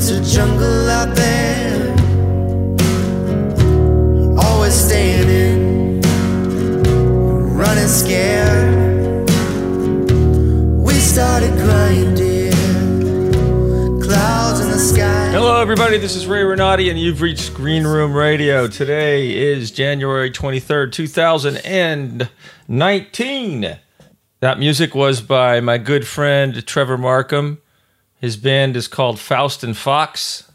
It's a jungle out there. Always staying in, running scared. We started crying, dear. Clouds in the sky. Hello, everybody. This is Ray Renati, and you've reached Green Room Radio. Today is January 23rd, 2019. That music was by my good friend Trevor Markham. His band is called Faust and Fox,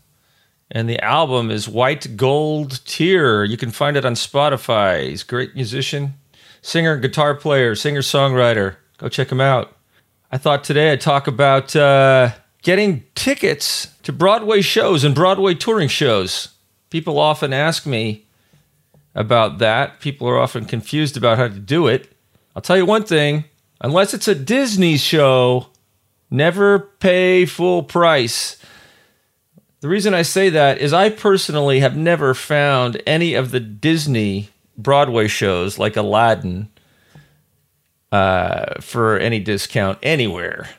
and the album is White Gold Tear. You can find it on Spotify. He's a great musician, singer, guitar player, singer songwriter. Go check him out. I thought today I'd talk about uh, getting tickets to Broadway shows and Broadway touring shows. People often ask me about that. People are often confused about how to do it. I'll tell you one thing unless it's a Disney show, never pay full price. The reason I say that is I personally have never found any of the Disney Broadway shows like Aladdin uh, for any discount anywhere.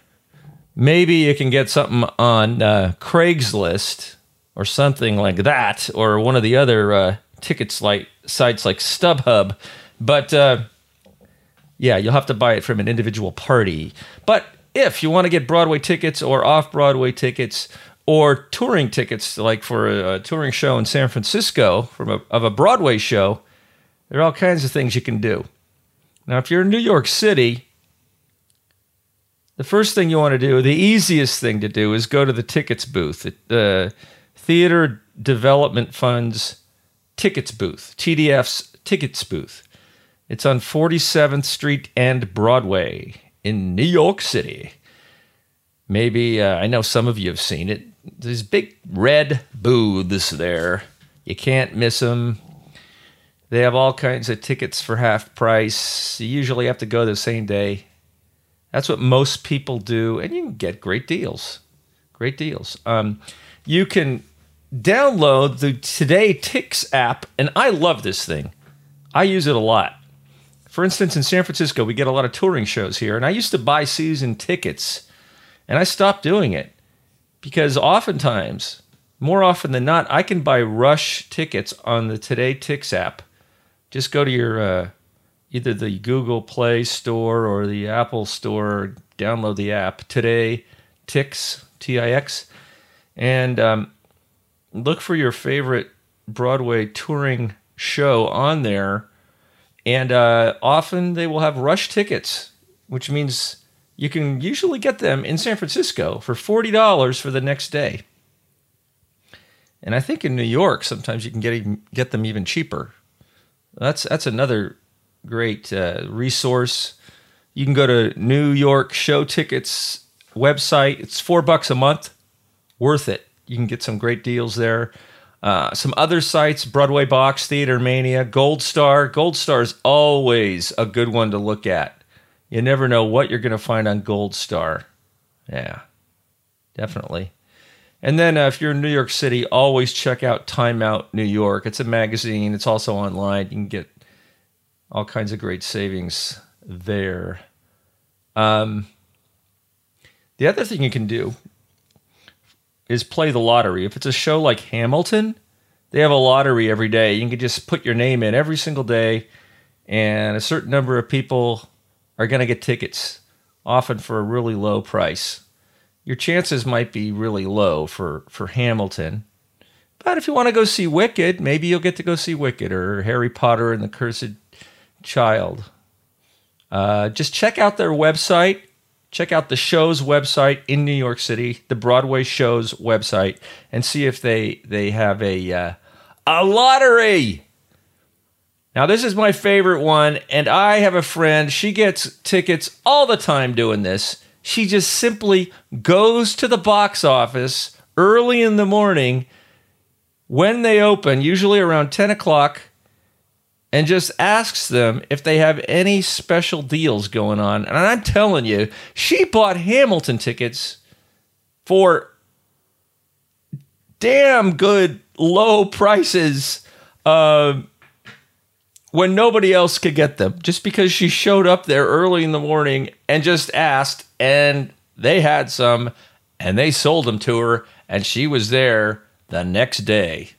Maybe you can get something on uh, Craigslist or something like that, or one of the other uh, tickets like sites like StubHub. But uh, yeah, you'll have to buy it from an individual party. But if you want to get Broadway tickets or off Broadway tickets or touring tickets, like for a, a touring show in San Francisco from a, of a Broadway show, there are all kinds of things you can do. Now, if you're in New York City, the first thing you want to do, the easiest thing to do, is go to the tickets booth, the Theater Development Fund's tickets booth, TDF's tickets booth. It's on 47th Street and Broadway in New York City. Maybe, uh, I know some of you have seen it. These big red booths there. You can't miss them. They have all kinds of tickets for half price. You usually have to go the same day. That's what most people do, and you can get great deals. Great deals. Um, you can download the Today Tix app, and I love this thing. I use it a lot. For instance, in San Francisco, we get a lot of touring shows here, and I used to buy season tickets, and I stopped doing it because oftentimes, more often than not, I can buy rush tickets on the Today Tix app. Just go to your uh, either the Google Play Store or the Apple Store, download the app Today Tix T I X, and um, look for your favorite Broadway touring show on there and uh, often they will have rush tickets, which means you can usually get them in San Francisco for $40 for the next day. And I think in New York, sometimes you can get, get them even cheaper. That's, that's another great uh, resource. You can go to New York Show Tickets website. It's four bucks a month. Worth it. You can get some great deals there. Uh, some other sites, Broadway Box, Theater Mania, Gold Star. Gold Star is always a good one to look at. You never know what you're going to find on Gold Star. Yeah, definitely. And then uh, if you're in New York City, always check out Time Out New York. It's a magazine, it's also online. You can get all kinds of great savings there. Um, the other thing you can do is play the lottery. If it's a show like Hamilton, they have a lottery every day. You can just put your name in every single day, and a certain number of people are going to get tickets, often for a really low price. Your chances might be really low for, for Hamilton. But if you want to go see Wicked, maybe you'll get to go see Wicked or Harry Potter and the Cursed Child. Uh, just check out their website check out the show's website in New York City, the Broadway show's website, and see if they they have a uh, a lottery. Now this is my favorite one, and I have a friend. She gets tickets all the time doing this. She just simply goes to the box office early in the morning when they open, usually around ten o'clock and just asks them if they have any special deals going on. And I'm telling you, she bought Hamilton tickets for damn good low prices uh, when nobody else could get them, just because she showed up there early in the morning and just asked, and they had some. and they sold them to her, and she was there the next day.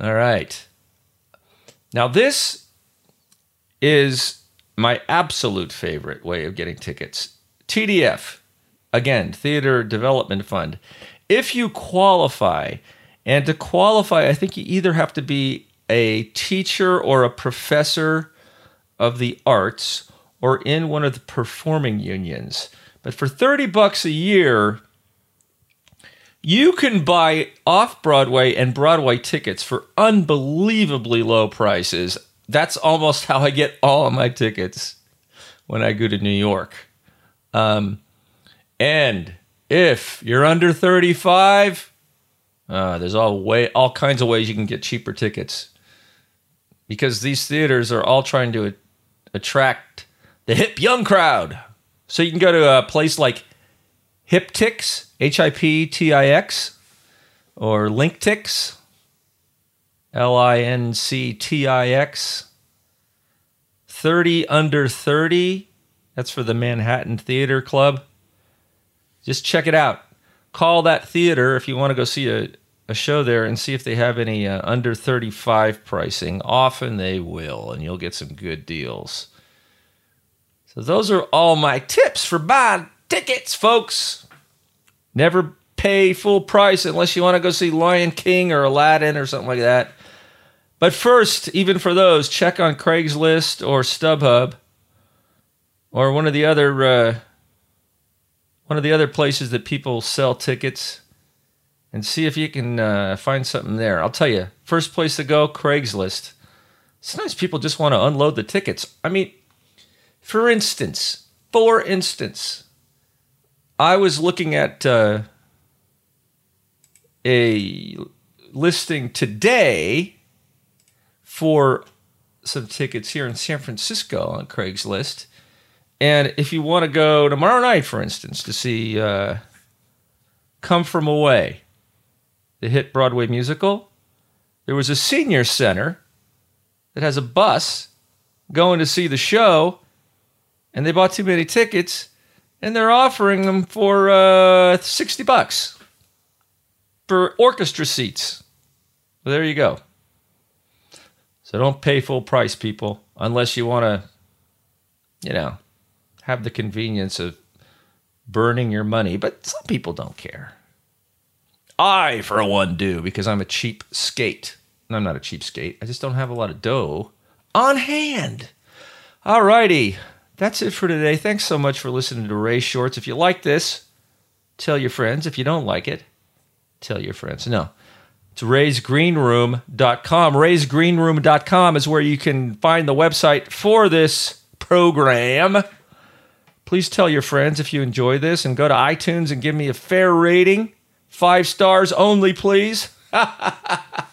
All right. Now, this is my absolute favorite way of getting tickets. TDF, again, Theater Development Fund. If you qualify, and to qualify, I think you either have to be a teacher or a professor of the arts or in one of the performing unions. But for 30 bucks a year, you can buy off Broadway and Broadway tickets for unbelievably low prices. That's almost how I get all of my tickets when I go to New York. Um, and if you're under 35, uh, there's all way all kinds of ways you can get cheaper tickets because these theaters are all trying to attract the hip young crowd. So you can go to a place like HipTix, H I P T I X, or LincTix, L I N C T I X. 30 under 30, that's for the Manhattan Theater Club. Just check it out. Call that theater if you want to go see a, a show there and see if they have any uh, under 35 pricing. Often they will, and you'll get some good deals. So, those are all my tips for buying tickets, folks. Never pay full price unless you want to go see Lion King or Aladdin or something like that. But first, even for those, check on Craigslist or StubHub or one of the other uh, one of the other places that people sell tickets and see if you can uh, find something there. I'll tell you, first place to go, Craigslist. Sometimes people just want to unload the tickets. I mean, for instance, for instance, I was looking at uh, a listing today for some tickets here in San Francisco on Craigslist. And if you want to go tomorrow night, for instance, to see uh, Come From Away, the hit Broadway musical, there was a senior center that has a bus going to see the show, and they bought too many tickets, and they're offering them for uh, 60 bucks for orchestra seats. Well, there you go. So don't pay full price, people, unless you want to, you know, have the convenience of burning your money. But some people don't care. I, for one, do because I'm a cheap skate. I'm not a cheap skate. I just don't have a lot of dough on hand. All righty. That's it for today. Thanks so much for listening to Ray Shorts. If you like this, tell your friends. If you don't like it, tell your friends. No. It's raysgreenroom.com. Raysgreenroom.com is where you can find the website for this program. Please tell your friends if you enjoy this and go to iTunes and give me a fair rating. Five stars only, please.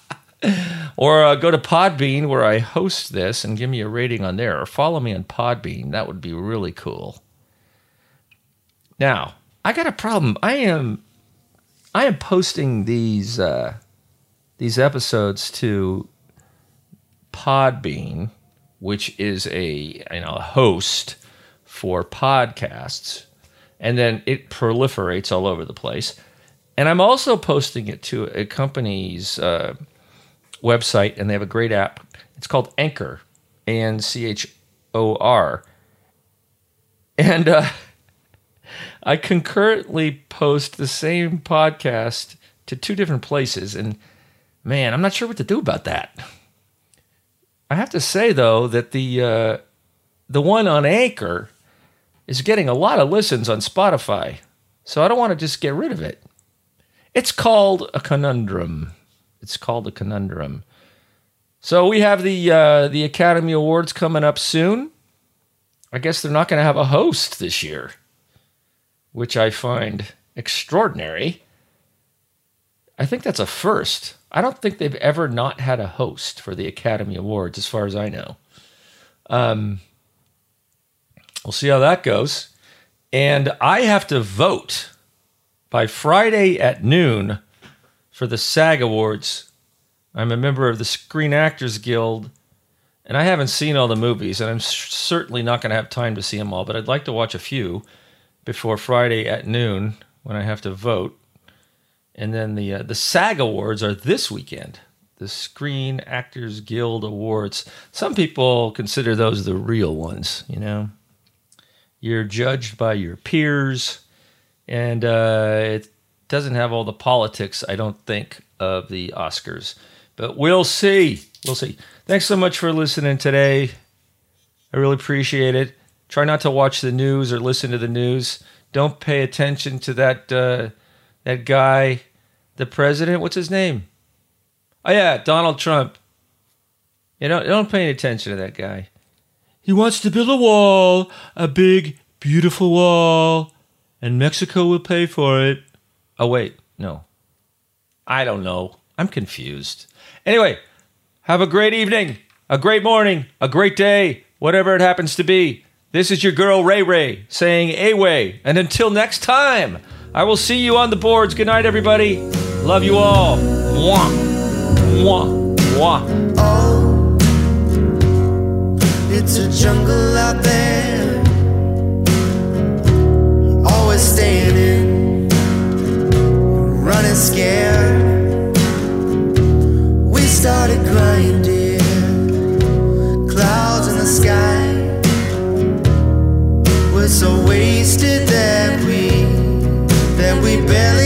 or uh, go to Podbean where I host this and give me a rating on there. Or follow me on Podbean. That would be really cool. Now, I got a problem. I am I am posting these uh, these episodes to Podbean, which is a you know a host for podcasts, and then it proliferates all over the place. And I'm also posting it to a company's uh, website, and they have a great app. It's called Anchor, A N C H O R, and uh, I concurrently post the same podcast to two different places, and man, I'm not sure what to do about that. I have to say though that the uh, the one on Anchor is getting a lot of listens on Spotify, so I don't want to just get rid of it. It's called a conundrum. It's called a conundrum. So we have the uh, the Academy Awards coming up soon. I guess they're not going to have a host this year, which I find extraordinary. I think that's a first. I don't think they've ever not had a host for the Academy Awards, as far as I know. Um, we'll see how that goes. And I have to vote by Friday at noon for the SAG Awards. I'm a member of the Screen Actors Guild, and I haven't seen all the movies, and I'm certainly not going to have time to see them all, but I'd like to watch a few before Friday at noon when I have to vote. And then the uh, the SAG Awards are this weekend. The Screen Actors Guild Awards. Some people consider those the real ones. You know, you're judged by your peers, and uh, it doesn't have all the politics. I don't think of the Oscars, but we'll see. We'll see. Thanks so much for listening today. I really appreciate it. Try not to watch the news or listen to the news. Don't pay attention to that uh, that guy, the president. What's his name? Oh yeah, Donald Trump. You don't don't pay any attention to that guy. He wants to build a wall, a big, beautiful wall, and Mexico will pay for it. Oh wait, no. I don't know. I'm confused. Anyway, have a great evening, a great morning, a great day, whatever it happens to be. This is your girl Ray Ray saying Away. And until next time, I will see you on the boards. Good night, everybody. Love you all. Mwah. Mwah. Mwah. Oh, it's a jungle out there. kinda. We started grinding. Clouds in the sky. We're so wasted that we that we barely.